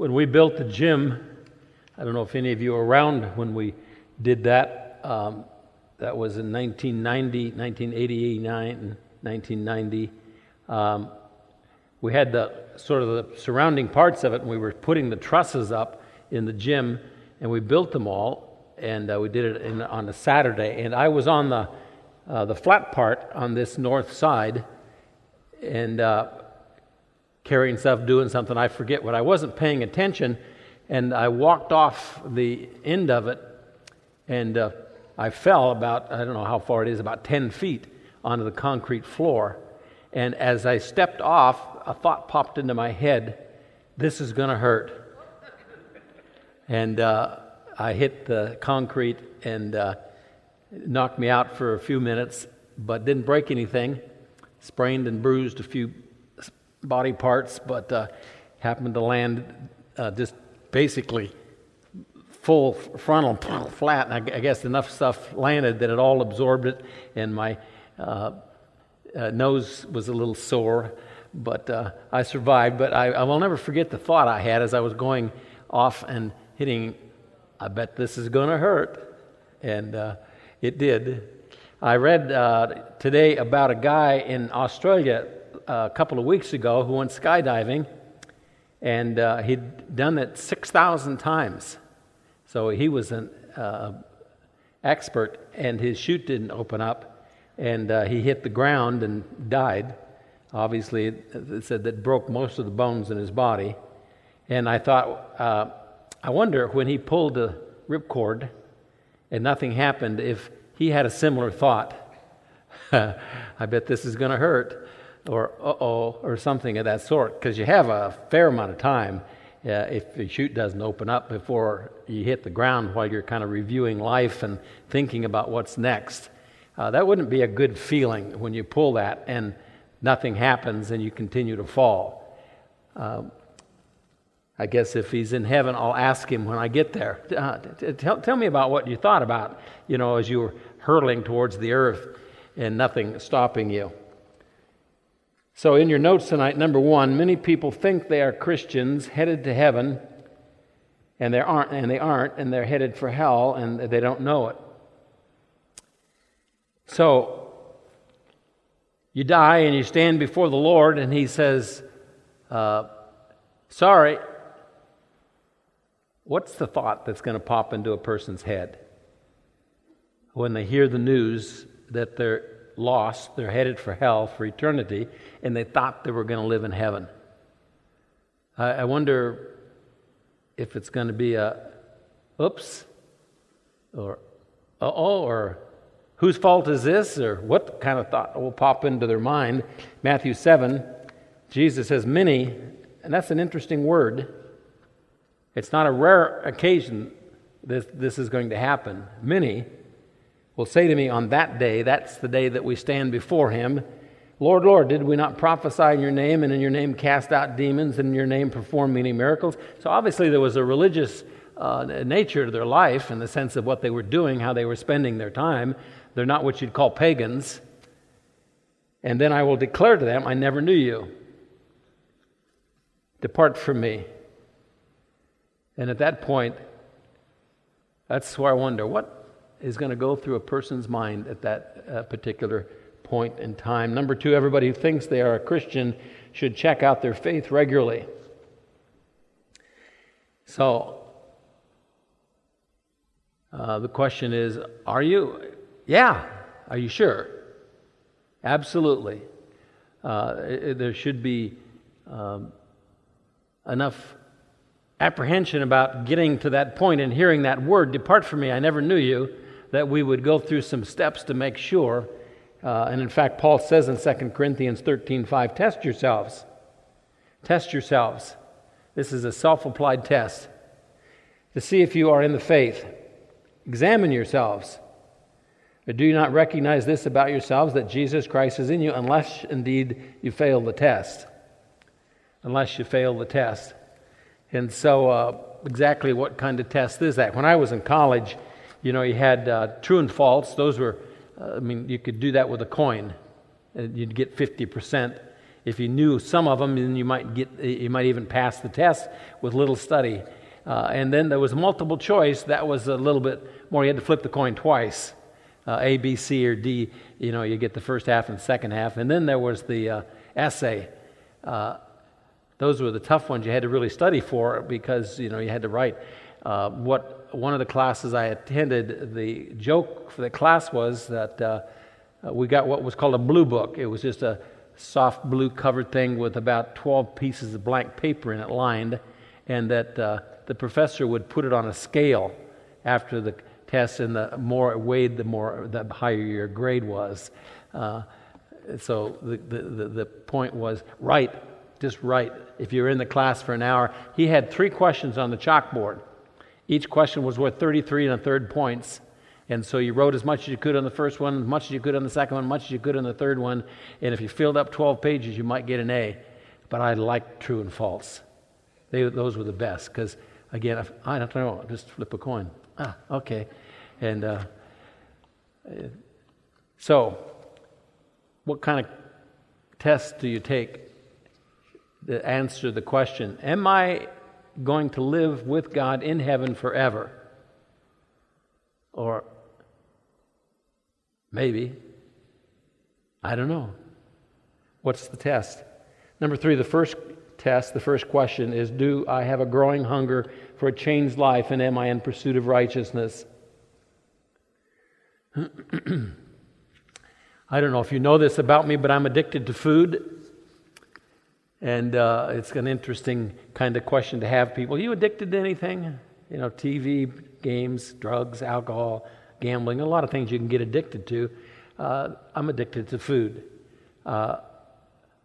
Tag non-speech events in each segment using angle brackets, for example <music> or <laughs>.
when we built the gym, I don't know if any of you were around when we did that. Um, that was in 1990, 1989, 1990. Um, we had the sort of the surrounding parts of it, and we were putting the trusses up in the gym, and we built them all, and uh, we did it in, on a Saturday. And I was on the uh, the flat part on this north side, and uh, carrying stuff, doing something. I forget what. I wasn't paying attention, and I walked off the end of it, and uh, I fell about, I don't know how far it is, about 10 feet onto the concrete floor. And as I stepped off, a thought popped into my head this is going to hurt. And uh, I hit the concrete and uh, knocked me out for a few minutes, but didn't break anything. Sprained and bruised a few body parts, but uh, happened to land uh, just basically full frontal flat. And I, guess enough stuff landed that it all absorbed it, and my uh, uh nose was a little sore, but uh, I survived. But I, I, will never forget the thought I had as I was going off and hitting. I bet this is going to hurt, and uh, it did. I read today about a guy in Australia a couple of weeks ago who went skydiving, and uh, he'd done it 6,000 times. So he was an uh, expert, and his chute didn't open up, and uh, he hit the ground and died. Obviously, it said that broke most of the bones in his body. And I thought, uh, I wonder when he pulled the ripcord and nothing happened, if he had a similar thought. <laughs> I bet this is going to hurt or uh oh, or something of that sort, because you have a fair amount of time uh, if the chute doesn't open up before you hit the ground while you're kind of reviewing life and thinking about what's next. Uh, that wouldn't be a good feeling when you pull that and nothing happens and you continue to fall. Uh, I guess if he's in heaven, I'll ask him when I get there. Uh, tell, tell me about what you thought about, you know, as you were hurtling towards the earth and nothing stopping you. So, in your notes tonight, number one, many people think they are Christians headed to heaven, and they aren't, and they aren't, and they're headed for hell, and they don't know it. So, you die and you stand before the Lord, and He says, uh, "Sorry." What's the thought that's going to pop into a person's head when they hear the news that they're lost. They're headed for hell for eternity, and they thought they were going to live in heaven. I, I wonder if it's going to be a oops, or uh oh, or whose fault is this, or what kind of thought will pop into their mind. Matthew 7, Jesus says, Many, and that's an interesting word. It's not a rare occasion this, this is going to happen. Many will say to me on that day, that's the day that we stand before him, Lord, Lord, did we not prophesy in your name and in your name cast out demons and in your name perform many miracles? So obviously there was a religious uh, nature to their life in the sense of what they were doing, how they were spending their time. They're not what you'd call pagans. And then I will declare to them, I never knew you. Depart from me. And at that point, that's where I wonder what is going to go through a person's mind at that uh, particular point in time. Number two, everybody who thinks they are a Christian should check out their faith regularly. So, uh, the question is Are you? Yeah. Are you sure? Absolutely. Uh, it, there should be um, enough apprehension about getting to that point and hearing that word Depart from me, I never knew you that we would go through some steps to make sure. Uh, and in fact, Paul says in 2 Corinthians 13 5, test yourselves. Test yourselves. This is a self applied test to see if you are in the faith. Examine yourselves. But do you not recognize this about yourselves that Jesus Christ is in you, unless indeed you fail the test? Unless you fail the test. And so, uh, exactly what kind of test is that? When I was in college, you know, you had uh, true and false. Those were, uh, I mean, you could do that with a coin. You'd get 50%. If you knew some of them, then you might get you might even pass the test with little study. Uh, and then there was multiple choice. That was a little bit more. You had to flip the coin twice, uh, A, B, C, or D. You know, you get the first half and second half. And then there was the uh, essay. Uh, those were the tough ones you had to really study for because you know you had to write. Uh, what one of the classes I attended, the joke for the class was that uh, we got what was called a blue book. It was just a soft blue covered thing with about 12 pieces of blank paper in it lined, and that uh, the professor would put it on a scale after the test, and the more it weighed, the more the higher your grade was. Uh, so the, the, the point was write, just write. If you're in the class for an hour, he had three questions on the chalkboard. Each question was worth 33 and a third points. And so you wrote as much as you could on the first one, as much as you could on the second one, as much as you could on the third one. And if you filled up 12 pages, you might get an A. But I liked true and false. They, those were the best because, again, if, I don't know, just flip a coin. Ah, okay. And uh, so, what kind of test do you take to answer the question Am I going to live with God in heaven forever? Or maybe. I don't know. What's the test? Number three, the first test, the first question is Do I have a growing hunger for a changed life and am I in pursuit of righteousness? <clears throat> I don't know if you know this about me, but I'm addicted to food. And uh, it's an interesting kind of question to have people. Are you addicted to anything? You know, TV, games, drugs, alcohol, gambling, a lot of things you can get addicted to. Uh, I'm addicted to food. Uh,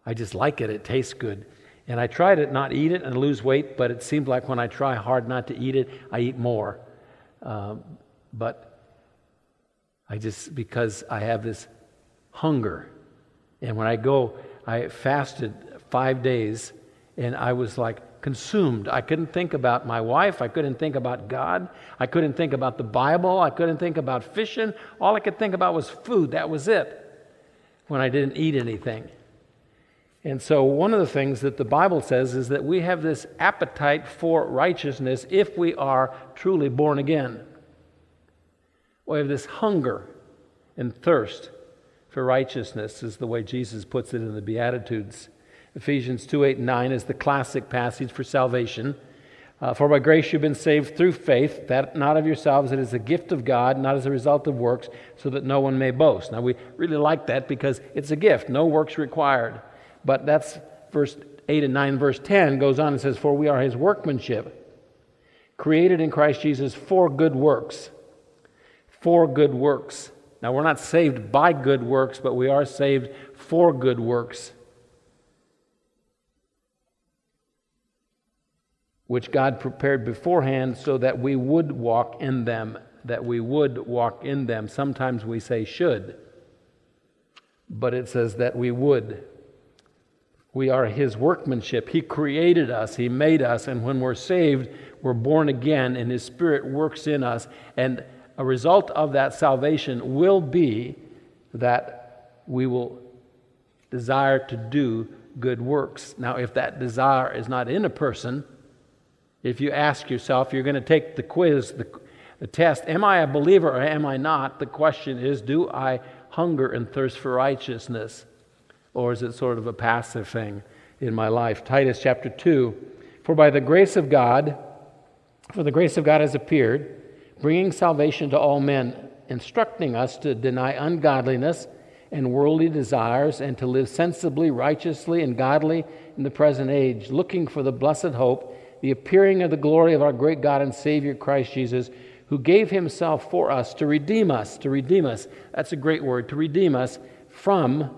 I just like it, it tastes good. And I try to not eat it and lose weight, but it seems like when I try hard not to eat it, I eat more. Uh, but I just, because I have this hunger. And when I go, I fasted five days, and I was like consumed. I couldn't think about my wife. I couldn't think about God. I couldn't think about the Bible. I couldn't think about fishing. All I could think about was food. That was it when I didn't eat anything. And so, one of the things that the Bible says is that we have this appetite for righteousness if we are truly born again. We have this hunger and thirst for righteousness, is the way Jesus puts it in the Beatitudes. Ephesians 2 8 and 9 is the classic passage for salvation. Uh, for by grace you've been saved through faith, that not of yourselves, it is a gift of God, not as a result of works, so that no one may boast. Now, we really like that because it's a gift, no works required. But that's verse 8 and 9. Verse 10 goes on and says, For we are his workmanship, created in Christ Jesus for good works. For good works. Now, we're not saved by good works, but we are saved for good works which God prepared beforehand so that we would walk in them, that we would walk in them. Sometimes we say should, but it says that we would. We are His workmanship. He created us, He made us, and when we're saved, we're born again, and His Spirit works in us. And a result of that salvation will be that we will desire to do good works. Now, if that desire is not in a person, if you ask yourself, you're going to take the quiz, the, the test, am I a believer or am I not? The question is, do I hunger and thirst for righteousness? Or is it sort of a passive thing in my life? Titus chapter 2 For by the grace of God, for the grace of God has appeared, bringing salvation to all men, instructing us to deny ungodliness and worldly desires, and to live sensibly, righteously, and godly in the present age, looking for the blessed hope the appearing of the glory of our great God and Savior Christ Jesus, who gave himself for us to redeem us, to redeem us. That's a great word, to redeem us from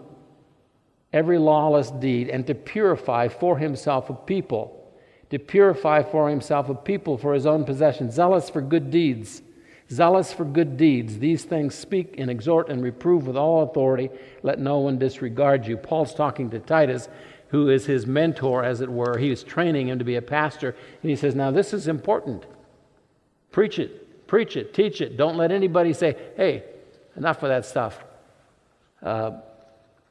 every lawless deed and to purify for himself a people, to purify for himself a people for his own possession, zealous for good deeds. Zealous for good deeds. These things speak and exhort and reprove with all authority. Let no one disregard you. Paul's talking to Titus who is his mentor, as it were. He was training him to be a pastor. And he says, Now, this is important. Preach it, preach it, teach it. Don't let anybody say, Hey, enough of that stuff. Uh,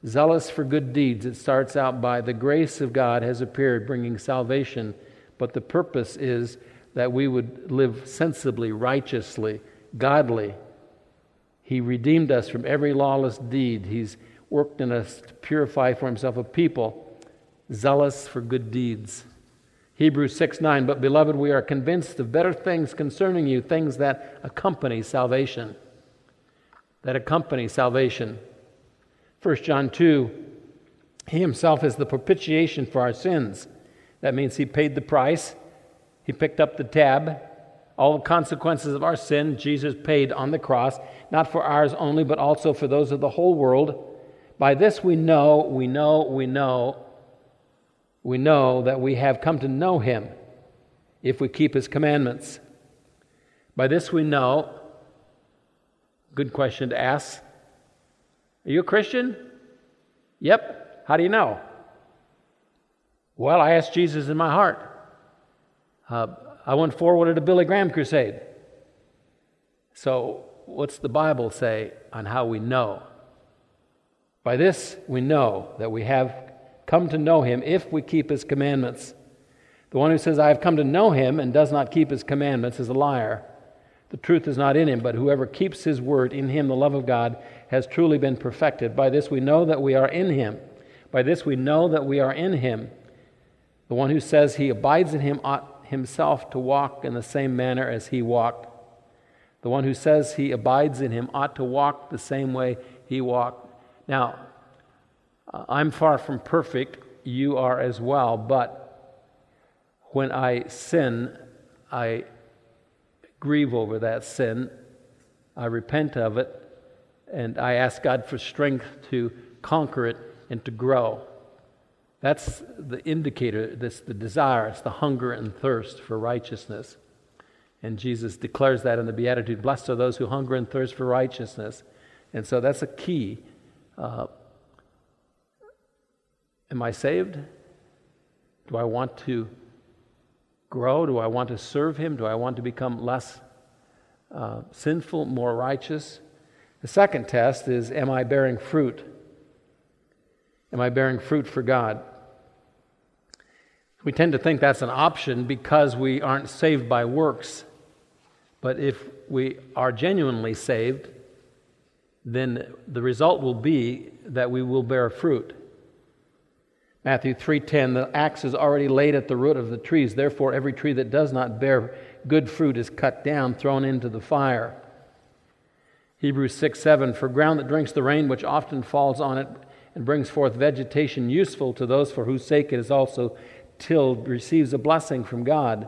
Zealous for good deeds. It starts out by the grace of God has appeared, bringing salvation, but the purpose is that we would live sensibly, righteously, godly. He redeemed us from every lawless deed. He's worked in us to purify for himself a people zealous for good deeds. Hebrews 6 9, but beloved, we are convinced of better things concerning you, things that accompany salvation. That accompany salvation. 1 John 2, he himself is the propitiation for our sins. That means he paid the price, he picked up the tab. All the consequences of our sin, Jesus paid on the cross, not for ours only, but also for those of the whole world. By this we know, we know, we know we know that we have come to know him if we keep his commandments. By this we know, good question to ask. Are you a Christian? Yep. How do you know? Well, I asked Jesus in my heart. Uh, I went forward at a Billy Graham crusade. So, what's the Bible say on how we know? By this we know that we have come to know him if we keep his commandments. The one who says, I have come to know him and does not keep his commandments is a liar. The truth is not in him, but whoever keeps his word, in him the love of God has truly been perfected. By this we know that we are in him. By this we know that we are in him. The one who says he abides in him ought himself to walk in the same manner as he walked. The one who says he abides in him ought to walk the same way he walked. Now, I'm far from perfect, you are as well, but when I sin, I grieve over that sin, I repent of it, and I ask God for strength to conquer it and to grow. That's the indicator, that's the desire, it's the hunger and thirst for righteousness. And Jesus declares that in the Beatitude Blessed are those who hunger and thirst for righteousness. And so that's a key. Uh, Am I saved? Do I want to grow? Do I want to serve Him? Do I want to become less uh, sinful, more righteous? The second test is Am I bearing fruit? Am I bearing fruit for God? We tend to think that's an option because we aren't saved by works. But if we are genuinely saved, then the result will be that we will bear fruit. Matthew 3:10 The axe is already laid at the root of the trees therefore every tree that does not bear good fruit is cut down thrown into the fire. Hebrews 6:7 For ground that drinks the rain which often falls on it and brings forth vegetation useful to those for whose sake it is also tilled receives a blessing from God.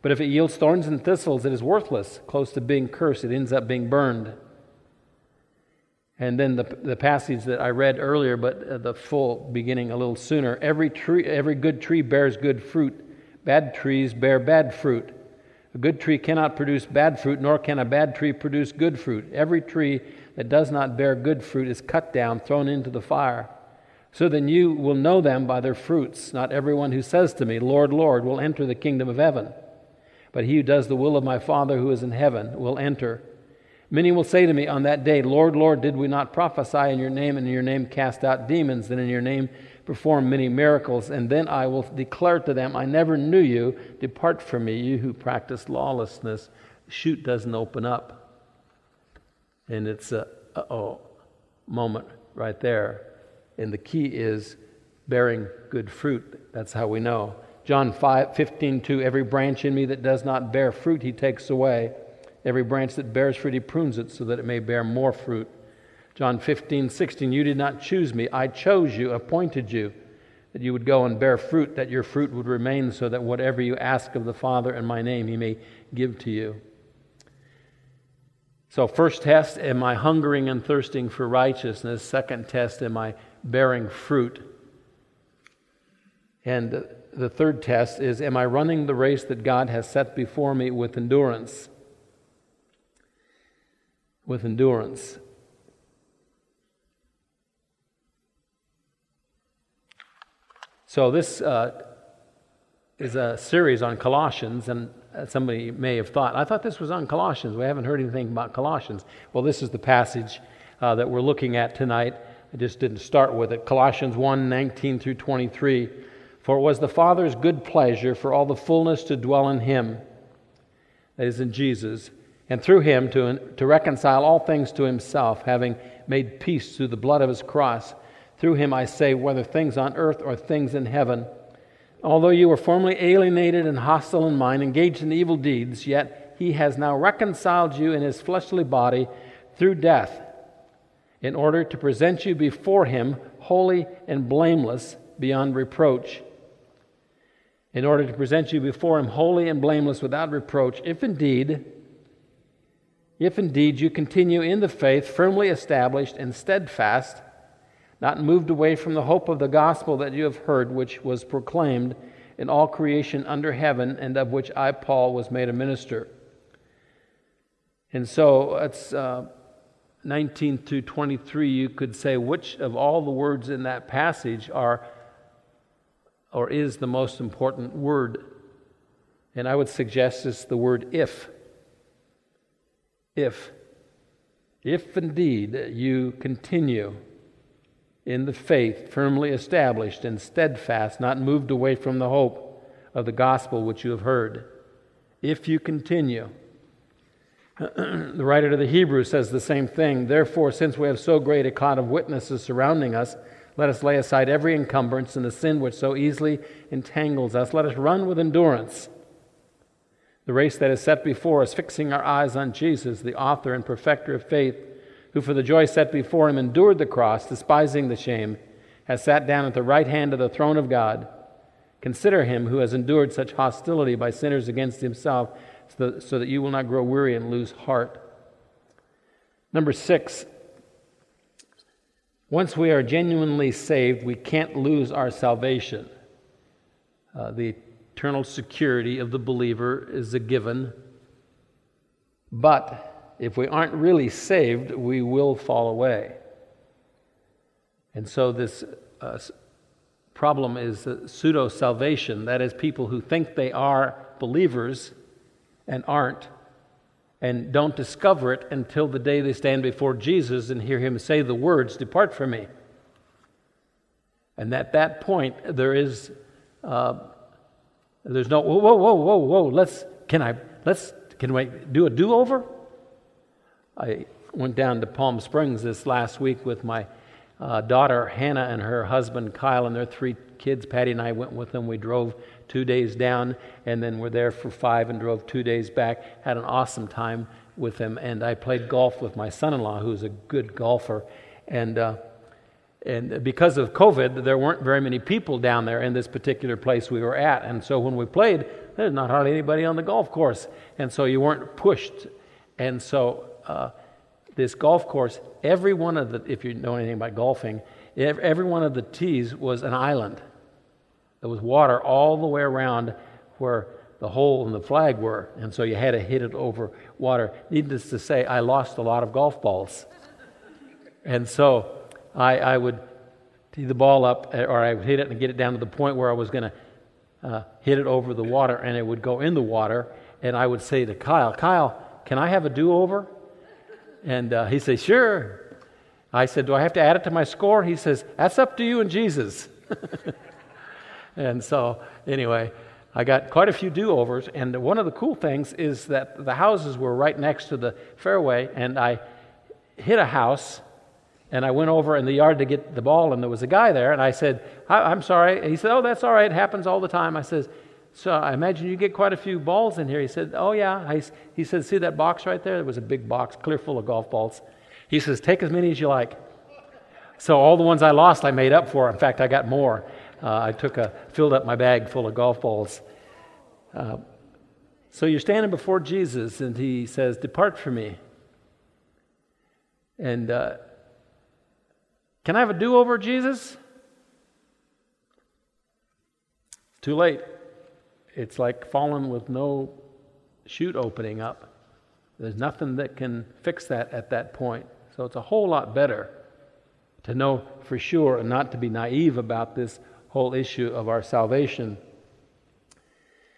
But if it yields thorns and thistles it is worthless close to being cursed it ends up being burned. And then the, the passage that I read earlier, but uh, the full beginning a little sooner. Every, tree, every good tree bears good fruit, bad trees bear bad fruit. A good tree cannot produce bad fruit, nor can a bad tree produce good fruit. Every tree that does not bear good fruit is cut down, thrown into the fire. So then you will know them by their fruits. Not everyone who says to me, Lord, Lord, will enter the kingdom of heaven, but he who does the will of my Father who is in heaven will enter. Many will say to me on that day, Lord, Lord, did we not prophesy in your name, and in your name cast out demons, and in your name perform many miracles? And then I will declare to them, I never knew you. Depart from me, you who practice lawlessness. The chute doesn't open up. And it's a oh moment right there. And the key is bearing good fruit. That's how we know. John 5, 15, 2, every branch in me that does not bear fruit, he takes away. Every branch that bears fruit, he prunes it so that it may bear more fruit. John 15, 16, you did not choose me. I chose you, appointed you, that you would go and bear fruit, that your fruit would remain, so that whatever you ask of the Father in my name, he may give to you. So, first test, am I hungering and thirsting for righteousness? Second test, am I bearing fruit? And the third test is, am I running the race that God has set before me with endurance? With endurance. So, this uh, is a series on Colossians, and somebody may have thought, I thought this was on Colossians. We haven't heard anything about Colossians. Well, this is the passage uh, that we're looking at tonight. I just didn't start with it. Colossians 1 19 through 23. For it was the Father's good pleasure for all the fullness to dwell in him, that is, in Jesus, and through him to, to reconcile all things to himself, having made peace through the blood of his cross. Through him, I say, whether things on earth or things in heaven. Although you were formerly alienated and hostile in mind, engaged in evil deeds, yet he has now reconciled you in his fleshly body through death, in order to present you before him holy and blameless beyond reproach in order to present you before him holy and blameless without reproach, if indeed if indeed you continue in the faith, firmly established and steadfast, not moved away from the hope of the gospel that you have heard, which was proclaimed in all creation under heaven, and of which I, Paul, was made a minister. And so it's uh, 19 to 23. You could say which of all the words in that passage are or is the most important word. And I would suggest it's the word if. If. If indeed you continue in the faith, firmly established and steadfast, not moved away from the hope of the gospel which you have heard. If you continue. <clears throat> the writer to the Hebrews says the same thing. Therefore, since we have so great a cloud of witnesses surrounding us, let us lay aside every encumbrance and the sin which so easily entangles us. Let us run with endurance the race that is set before us, fixing our eyes on Jesus, the author and perfecter of faith, who for the joy set before him endured the cross, despising the shame, has sat down at the right hand of the throne of God. Consider him who has endured such hostility by sinners against himself, so that you will not grow weary and lose heart. Number six, once we are genuinely saved, we can't lose our salvation. Uh, the eternal security of the believer is a given. But if we aren't really saved, we will fall away. And so, this uh, problem is pseudo salvation that is, people who think they are believers and aren't and don't discover it until the day they stand before Jesus and hear him say the words, Depart from me. And at that point, there is, uh, there's no, whoa, whoa, whoa, whoa, whoa, let's, can I, let's, can we do a do over? I went down to Palm Springs this last week with my uh, daughter Hannah and her husband Kyle and their three kids. Patty and I went with them. We drove two days down, and then we're there for five and drove two days back. Had an awesome time with them, and I played golf with my son-in-law, who's a good golfer, and. Uh, and because of COVID, there weren't very many people down there in this particular place we were at. And so when we played, there's not hardly anybody on the golf course. And so you weren't pushed. And so uh, this golf course, every one of the, if you know anything about golfing, every one of the tees was an island. There was water all the way around where the hole and the flag were, and so you had to hit it over water. Needless to say, I lost a lot of golf balls. And so I, I would tee the ball up, eh, or I would hit it and get it down to the point where I was going to uh, hit it over the water, and it would go in the water. And I would say to Kyle, Kyle, can I have a do over? And uh, he said, Sure. I said, Do I have to add it to my score? He says, That's up to you and Jesus. <laughs> And so, anyway, I got quite a few do overs. And one of the cool things is that the houses were right next to the fairway, and I hit a house. And I went over in the yard to get the ball, and there was a guy there. And I said, I'm sorry. he said, Oh, that's all right. It happens all the time. I says, So I imagine you get quite a few balls in here. He said, Oh, yeah. I, he said, See that box right there? There was a big box, clear full of golf balls. He says, Take as many as you like. So all the ones I lost, I made up for. In fact, I got more uh, I took a filled up my bag full of golf balls. Uh, so you're standing before Jesus, and he says, "Depart from me." And uh, can I have a do-over, Jesus? Too late. It's like falling with no chute opening up. There's nothing that can fix that at that point. So it's a whole lot better to know for sure and not to be naive about this whole issue of our salvation.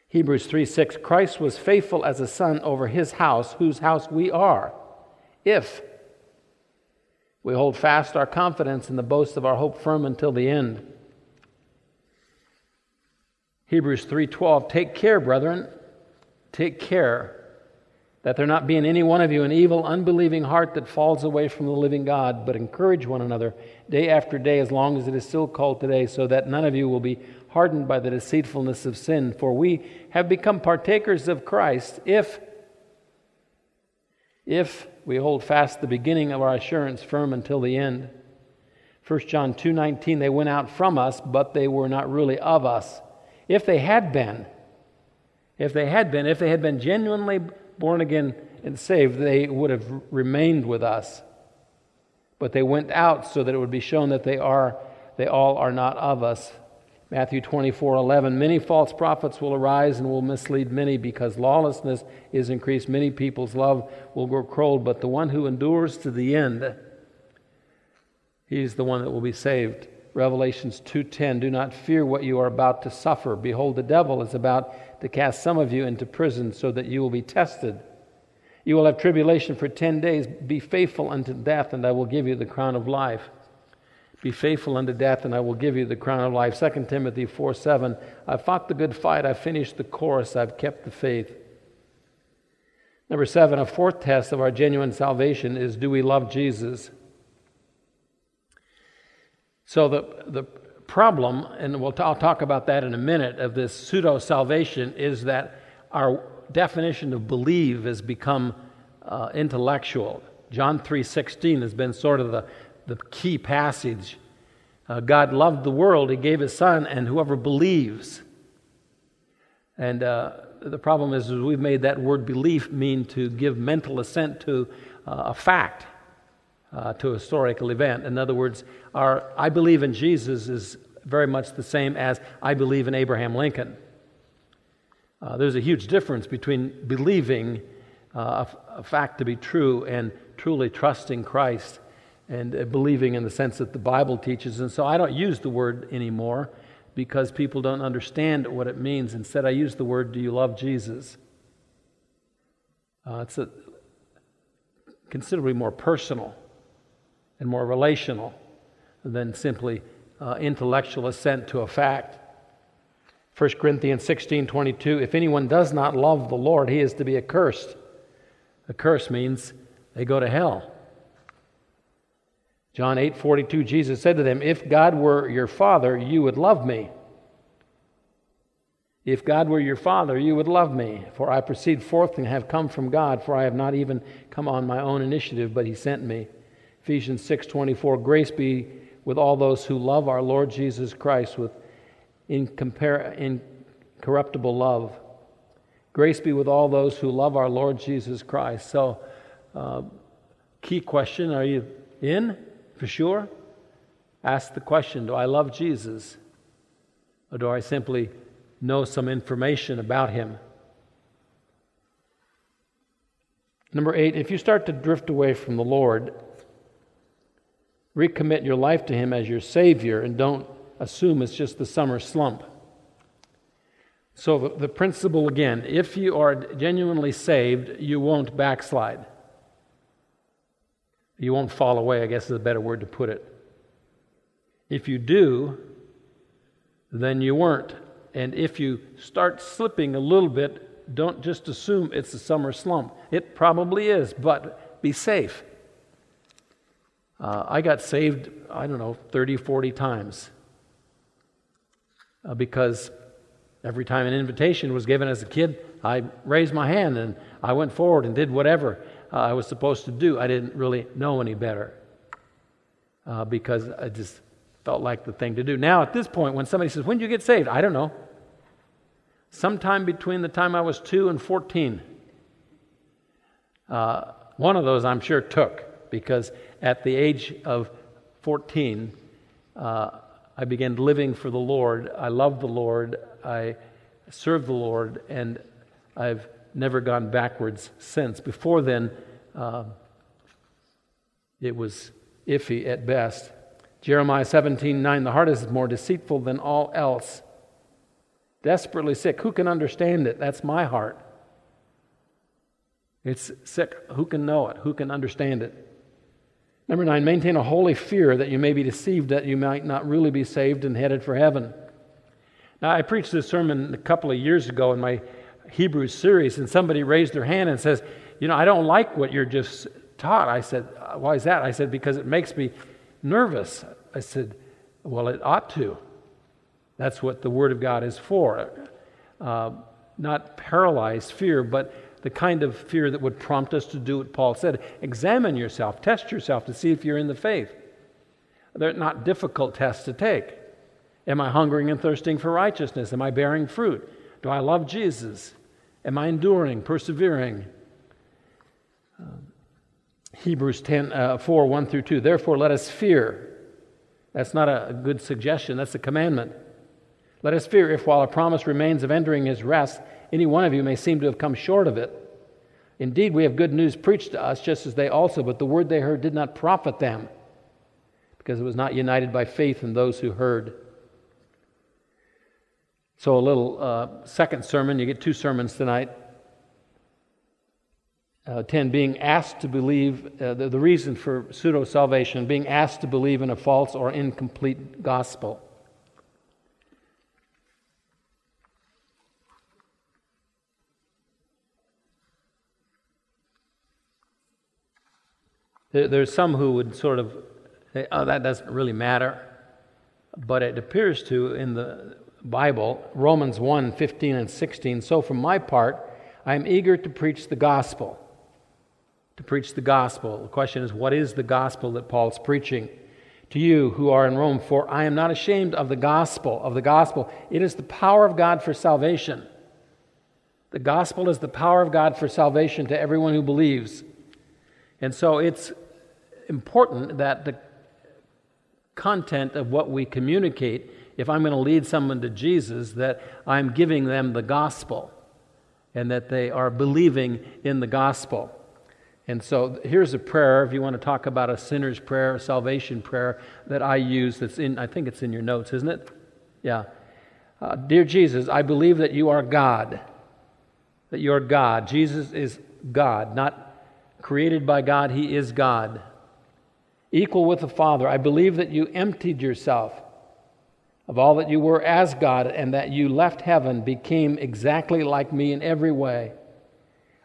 Hebrews 3 6 Christ was faithful as a son over his house, whose house we are, if We hold fast our confidence in the boast of our hope firm until the end. Hebrews 3:12 Take care, brethren, take care that there not be in any one of you an evil, unbelieving heart that falls away from the living God, but encourage one another day after day as long as it is still called today, so that none of you will be hardened by the deceitfulness of sin. For we have become partakers of Christ if if we hold fast the beginning of our assurance firm until the end. 1 John 2:19 They went out from us, but they were not really of us. If they had been, if they had been, if they had been genuinely born again and saved, they would have remained with us. But they went out so that it would be shown that they are they all are not of us. Matthew 24, 11. Many false prophets will arise and will mislead many because lawlessness is increased. Many people's love will grow cold, but the one who endures to the end, he's the one that will be saved. Revelations 2:10 Do not fear what you are about to suffer behold the devil is about to cast some of you into prison so that you will be tested you will have tribulation for 10 days be faithful unto death and I will give you the crown of life be faithful unto death and I will give you the crown of life. 2 Timothy 4 7 I fought the good fight I finished the course I've kept the faith. Number 7 a fourth test of our genuine salvation is do we love Jesus? So the, the problem, and we'll t- I'll talk about that in a minute, of this pseudo salvation is that our definition of believe has become uh, intellectual. John 3:16 has been sort of the, the key passage. Uh, God loved the world; He gave His Son, and whoever believes. And uh, the problem is, is, we've made that word belief mean to give mental assent to uh, a fact uh, to a historical event. In other words, our I believe in Jesus is very much the same as I believe in Abraham Lincoln. Uh, there's a huge difference between believing uh, a, a, fact to be true and truly trusting Christ and uh, believing in the sense that the Bible teaches. And so I don't use the word anymore because people don't understand what it means. Instead, I use the word, Do you love Jesus? Uh, it's a, considerably more personal and more relational than simply uh, intellectual assent to a fact. 1 Corinthians 16 22, if anyone does not love the Lord, he is to be accursed. Accursed means they go to hell. John 8 42, Jesus said to them, If God were your father, you would love me. If God were your father, you would love me, for I proceed forth and have come from God, for I have not even come on my own initiative, but he sent me. Ephesians 6:24 Grace be with all those who love our Lord Jesus Christ with incorruptible love. Grace be with all those who love our Lord Jesus Christ. So, uh, key question are you in for sure? Ask the question Do I love Jesus? Or do I simply know some information about him? Number eight, if you start to drift away from the Lord, recommit your life to Him as your Savior and don't assume it's just the summer slump. So, the, the principle again if you are genuinely saved, you won't backslide. You won't fall away, I guess is a better word to put it. If you do, then you weren't. And if you start slipping a little bit, don't just assume it's a summer slump. It probably is, but be safe. Uh, I got saved, I don't know, 30, 40 times uh, because every time an invitation was given as a kid, I raised my hand and I went forward and did whatever uh, I was supposed to do. I didn't really know any better uh, because I just felt like the thing to do. Now, at this point, when somebody says, When did you get saved? I don't know. Sometime between the time I was two and 14. Uh, one of those I'm sure took because at the age of 14, uh, I began living for the Lord. I love the Lord. I serve the Lord, and I've never gone backwards since. Before then, uh, it was iffy at best. Jeremiah 17 9, the heart is more deceitful than all else, desperately sick. Who can understand it? That's my heart. It's sick. Who can know it? Who can understand it? Number nine, maintain a holy fear that you may be deceived, that you might not really be saved and headed for heaven. Now, I preached this sermon a couple of years ago in my Hebrews series, and somebody raised their hand and says, You know, I don't like what you're just taught. I said, Why is that? I said, Because it makes me nervous. I said, Well, it ought to. That's what the Word of God is for. Uh, not paralyzed fear, but the kind of fear that would prompt us to do what Paul said. Examine yourself, test yourself to see if you're in the faith. They're not difficult tests to take. Am I hungering and thirsting for righteousness? Am I bearing fruit? Do I love Jesus? Am I enduring, persevering? Uh, Hebrews 10, uh, 4, 1 through 2. Therefore, let us fear. That's not a good suggestion, that's a commandment. Let us fear if, while a promise remains of entering his rest, any one of you may seem to have come short of it. Indeed, we have good news preached to us, just as they also, but the word they heard did not profit them, because it was not united by faith in those who heard. So, a little uh, second sermon, you get two sermons tonight. Uh, 10, being asked to believe, uh, the, the reason for pseudo salvation, being asked to believe in a false or incomplete gospel. There, there's some who would sort of say, oh, that doesn't really matter. But it appears to in the Bible, Romans 1 15 and 16. So, for my part, I am eager to preach the gospel. To preach the gospel. The question is, what is the gospel that Paul's preaching? To you who are in Rome, for I am not ashamed of the gospel, of the gospel. It is the power of God for salvation. The gospel is the power of God for salvation to everyone who believes. And so it's important that the content of what we communicate, if I'm going to lead someone to Jesus, that I'm giving them the gospel and that they are believing in the gospel. And so here's a prayer, if you want to talk about a sinner's prayer, a salvation prayer that I use that's in, I think it's in your notes, isn't it? Yeah. Uh, Dear Jesus, I believe that you are God, that you're God. Jesus is God, not created by God, He is God. Equal with the Father, I believe that you emptied yourself of all that you were as God and that you left heaven, became exactly like me in every way.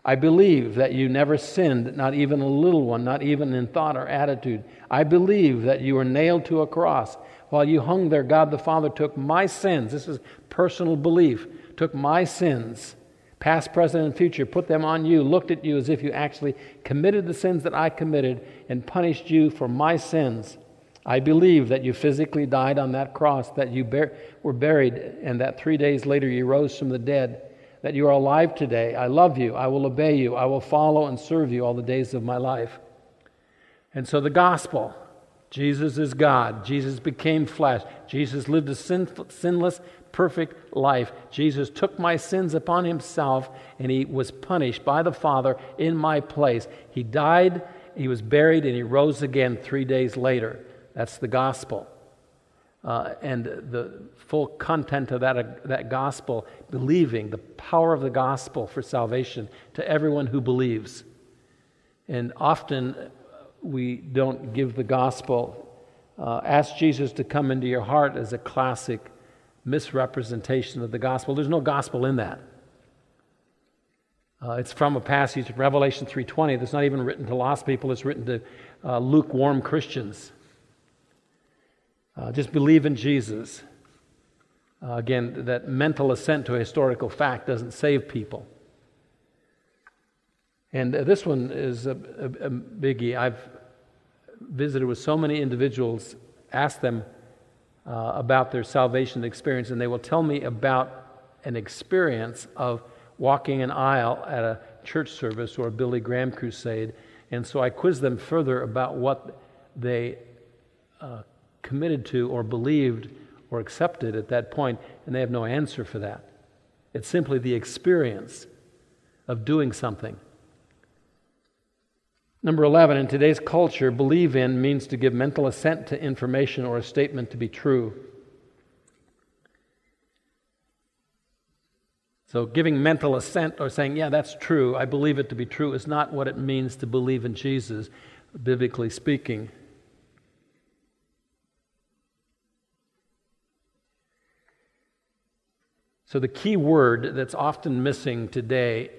I believe that you never sinned, not even a little one, not even in thought or attitude. I believe that you were nailed to a cross. While you hung there, God the Father took my sins, this is personal belief, took my sins past, present, and future, put them on you, looked at you as if you actually committed the sins that I committed and punished you for my sins. I believe that you physically died on that cross, that you bar- were buried, and that three days later you rose from the dead, that you are alive today. I love you. I will obey you. I will follow and serve you all the days of my life. And so the gospel Jesus is God. Jesus became flesh. Jesus lived a sinless, perfect life. Jesus took my sins upon himself and he was punished by the Father in my place. He died, he was buried, and he rose again three days later. That's the gospel. Uh, and the full content of that, uh, that gospel, believing the power of the gospel for salvation to everyone who believes. And often we don't give the gospel. Uh, ask Jesus to come into your heart as a classic misrepresentation of the gospel. There's no gospel in that. Uh, it's from a passage, Revelation 3.20, that's not even written to lost people. It's written to uh, lukewarm Christians. Uh, just believe in Jesus. Uh, again, that mental assent to a historical fact doesn't save people. And uh, this one is a, a, a biggie. I've visited with so many individuals, asked them uh, about their salvation experience, and they will tell me about an experience of walking an aisle at a church service or a Billy Graham crusade. And so I quiz them further about what they uh, committed to or believed or accepted at that point, and they have no answer for that. It's simply the experience of doing something. Number 11, in today's culture, believe in means to give mental assent to information or a statement to be true. So, giving mental assent or saying, yeah, that's true, I believe it to be true, is not what it means to believe in Jesus. biblically speaking. So, the key word that's often missing today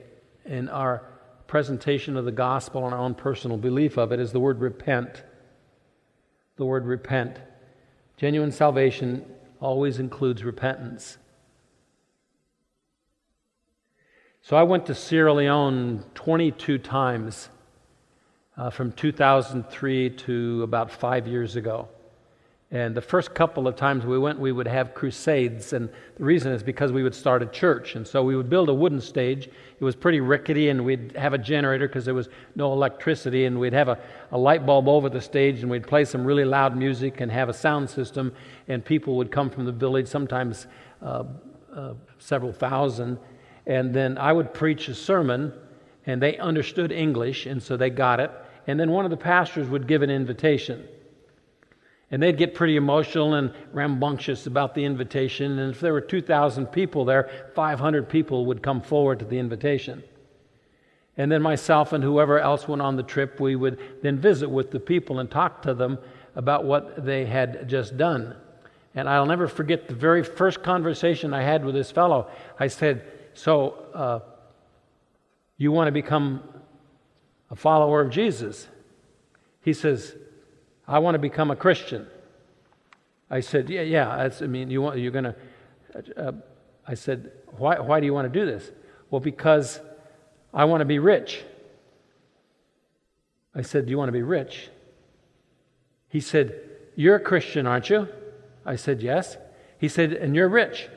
in our presentation of the gospel and our own personal belief of it is the word repent. The word repent. Genuine salvation always includes repentance. So, I went to Sierra Leone 22 times uh, from 2003 to about five years ago. And the first couple of times we went, we would have crusades. And the reason is because we would start a church. And so we would build a wooden stage. It was pretty rickety, and we'd have a generator because there was no electricity. And we'd have a, a light bulb over the stage, and we'd play some really loud music and have a sound system. And people would come from the village, sometimes uh, uh, several thousand. And then I would preach a sermon, and they understood English, and so they got it. And then one of the pastors would give an invitation. And they'd get pretty emotional and rambunctious about the invitation. And if there were 2,000 people there, 500 people would come forward to the invitation. And then myself and whoever else went on the trip, we would then visit with the people and talk to them about what they had just done. And I'll never forget the very first conversation I had with this fellow. I said, So, uh, you want to become a follower of Jesus? He says, I want to become a Christian. I said, Yeah, yeah. I mean, you want, you're going to. Uh, I said, why, why do you want to do this? Well, because I want to be rich. I said, Do you want to be rich? He said, You're a Christian, aren't you? I said, Yes. He said, And you're rich.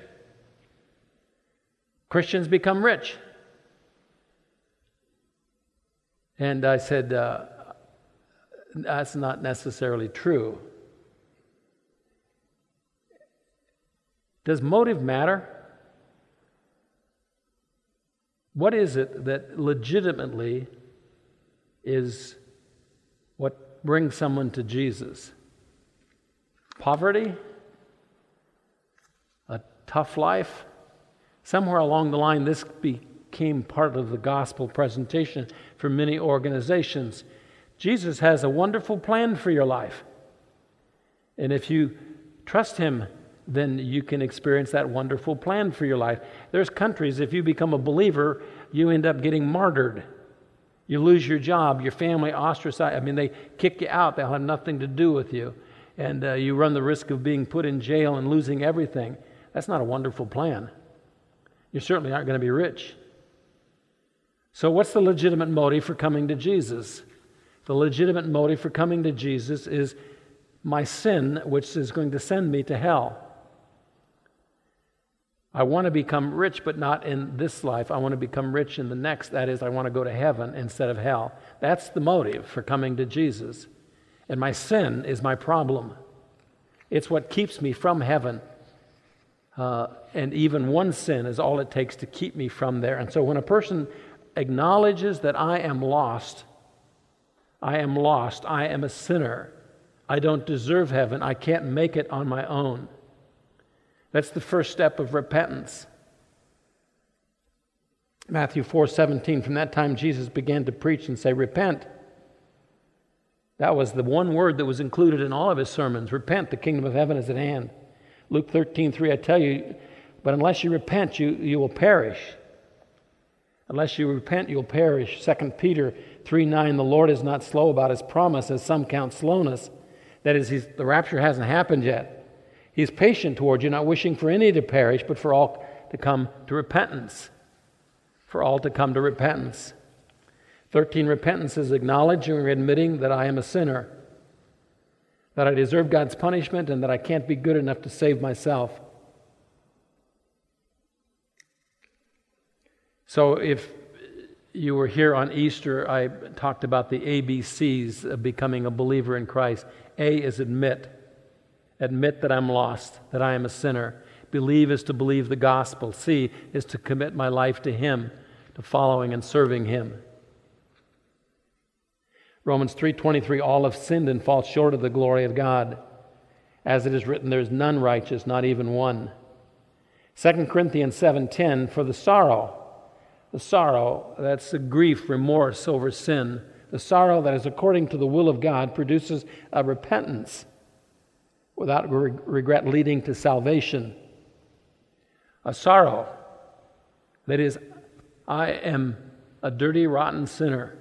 Christians become rich. And I said, uh, that's not necessarily true. Does motive matter? What is it that legitimately is what brings someone to Jesus? Poverty? A tough life? Somewhere along the line, this became part of the gospel presentation for many organizations. Jesus has a wonderful plan for your life. And if you trust Him, then you can experience that wonderful plan for your life. There's countries, if you become a believer, you end up getting martyred. You lose your job, your family ostracized. I mean, they kick you out, they'll have nothing to do with you. And uh, you run the risk of being put in jail and losing everything. That's not a wonderful plan. You certainly aren't going to be rich. So, what's the legitimate motive for coming to Jesus? The legitimate motive for coming to Jesus is my sin, which is going to send me to hell. I want to become rich, but not in this life. I want to become rich in the next. That is, I want to go to heaven instead of hell. That's the motive for coming to Jesus. And my sin is my problem. It's what keeps me from heaven. Uh, and even one sin is all it takes to keep me from there. And so when a person acknowledges that I am lost, I am lost. I am a sinner. I don't deserve heaven. I can't make it on my own. That's the first step of repentance. Matthew 4:17 from that time Jesus began to preach and say repent. That was the one word that was included in all of his sermons. Repent, the kingdom of heaven is at hand. Luke 13:3 I tell you, but unless you repent you you will perish. Unless you repent you'll perish. 2 Peter 3 9, the Lord is not slow about his promise, as some count slowness. That is, the rapture hasn't happened yet. He's patient toward you, not wishing for any to perish, but for all to come to repentance. For all to come to repentance. 13, repentance is acknowledging or admitting that I am a sinner, that I deserve God's punishment, and that I can't be good enough to save myself. So if you were here on Easter, I talked about the ABCs of becoming a believer in Christ. A is admit. Admit that I'm lost, that I am a sinner. Believe is to believe the gospel. C is to commit my life to Him, to following and serving Him. Romans 3:23 all have sinned and fall short of the glory of God. As it is written there is none righteous not even one. 2 Corinthians 7:10 for the sorrow the sorrow, that's the grief, remorse over sin, The sorrow that is according to the will of God produces a repentance without re- regret leading to salvation. A sorrow that is, I am a dirty, rotten sinner.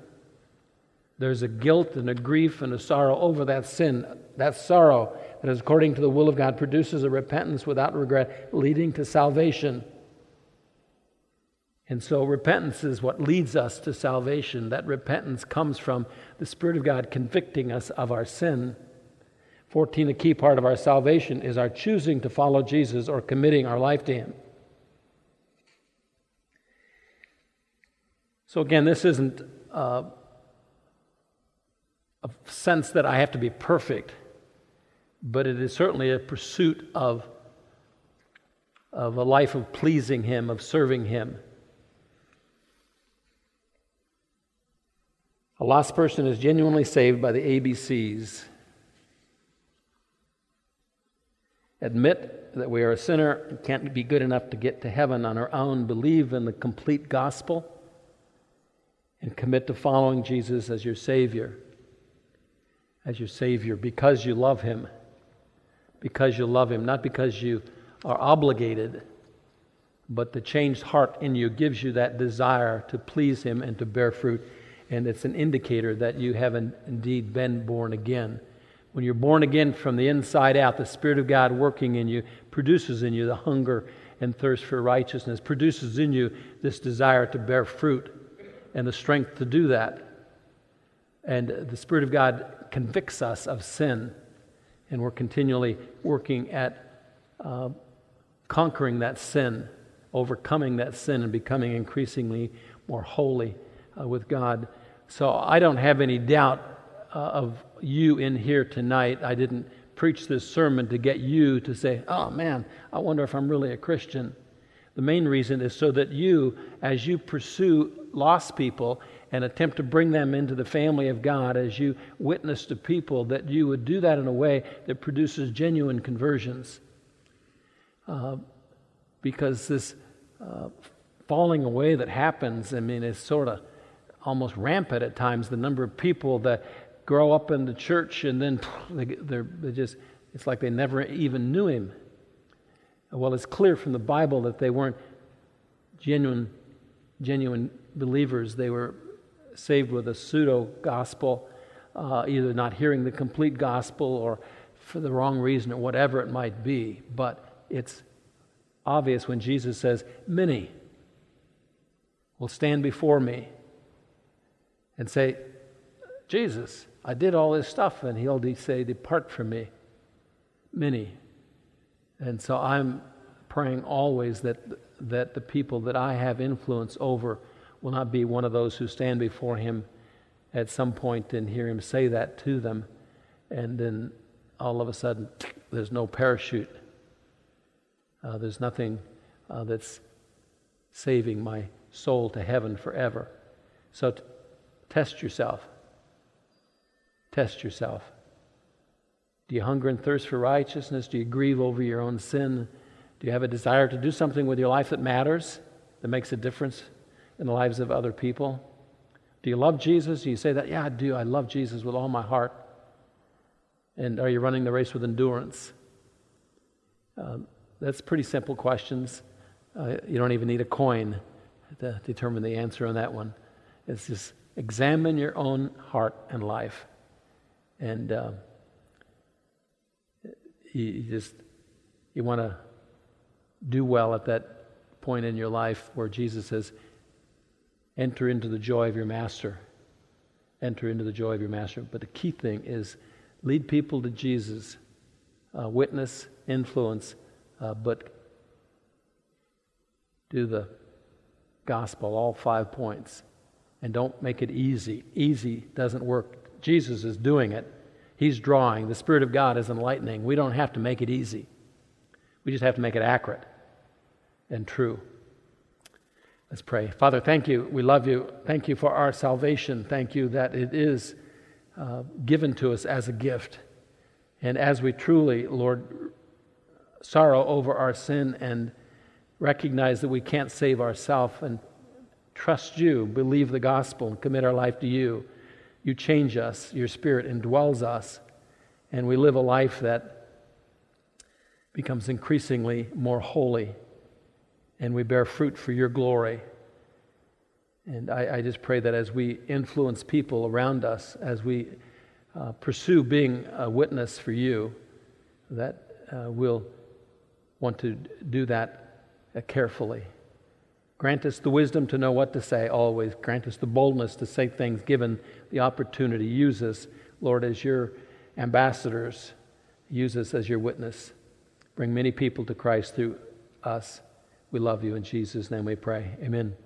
There's a guilt and a grief and a sorrow over that sin. That sorrow that is according to the will of God produces a repentance without regret, leading to salvation. And so, repentance is what leads us to salvation. That repentance comes from the Spirit of God convicting us of our sin. 14, a key part of our salvation is our choosing to follow Jesus or committing our life to Him. So, again, this isn't a sense that I have to be perfect, but it is certainly a pursuit of, of a life of pleasing Him, of serving Him. A lost person is genuinely saved by the ABCs. Admit that we are a sinner and can't be good enough to get to heaven on our own. Believe in the complete gospel and commit to following Jesus as your Savior. As your Savior because you love Him. Because you love Him, not because you are obligated, but the changed heart in you gives you that desire to please Him and to bear fruit and it's an indicator that you have indeed been born again. When you're born again from the inside out, the Spirit of God working in you produces in you the hunger and thirst for righteousness, produces in you this desire to bear fruit and the strength to do that. And the Spirit of God convicts us of sin, and we're continually working at uh, conquering that sin, overcoming that sin, and becoming increasingly more holy uh, with God. So I don't have any doubt uh, of you in here tonight. I didn't preach this sermon to get you to say, oh man, I wonder if I'm really a Christian. The main reason is so that you, as you pursue lost people and attempt to bring them into the family of God, as you witness to people, that you would do that in a way that produces genuine conversions. Uh, because this uh, falling away that happens, I mean, is sort of almost rampant at times the number of people that grow up in the church and then they, they're, just, it's like they never even knew him. Well, it's clear from the Bible that they weren't genuine, genuine believers. They were saved with a pseudo gospel, uh, either not hearing the complete gospel or for the wrong reason or whatever it might be. But it's obvious when Jesus says, Many will stand before me and say, Jesus, I did all this stuff, and he'll say, Depart from me. Many. And so I'm praying always that, that the people that I have influence over will not be one of those who stand before him at some point and hear him say that to them, and then all of a sudden, <tsk> there's no parachute. Uh, there's nothing uh, that's saving my soul to heaven forever. So, t- Test yourself. Test yourself. Do you hunger and thirst for righteousness? Do you grieve over your own sin? Do you have a desire to do something with your life that matters, that makes a difference in the lives of other people? Do you love Jesus? Do you say that? Yeah, I do. I love Jesus with all my heart. And are you running the race with endurance? Uh, that's pretty simple questions. Uh, you don't even need a coin to determine the answer on that one. It's just examine your own heart and life. And uh, you, you just, you want to do well at that point in your life where Jesus says, enter into the joy of your master. Enter into the joy of your master. But the key thing is lead people to Jesus, uh, witness, influence, uh, but do the gospel, all five points and don't make it easy. Easy doesn't work. Jesus is doing it. He's drawing. The Spirit of God is enlightening. We don't have to make it easy. We just have to make it accurate and true. Let's pray. Father, thank you. We love you. Thank you for our salvation. Thank you that it is uh, given to us as a gift. And as we truly, Lord, sorrow over our sin and recognize that we can't save ourselves and trust you, believe the gospel, and commit our life to you, you change us, your Spirit indwells us, and we live a life that becomes increasingly more holy, and we bear fruit for your glory. And I, I just pray that as we influence people around us, as we uh, pursue being a witness for you, that uh, we'll want to do that uh, carefully. Grant us the wisdom to know what to say always. Grant us the boldness to say things given the opportunity. Use us, Lord, as your ambassadors. Use us as your witness. Bring many people to Christ through us. We love you. In Jesus' name we pray. Amen.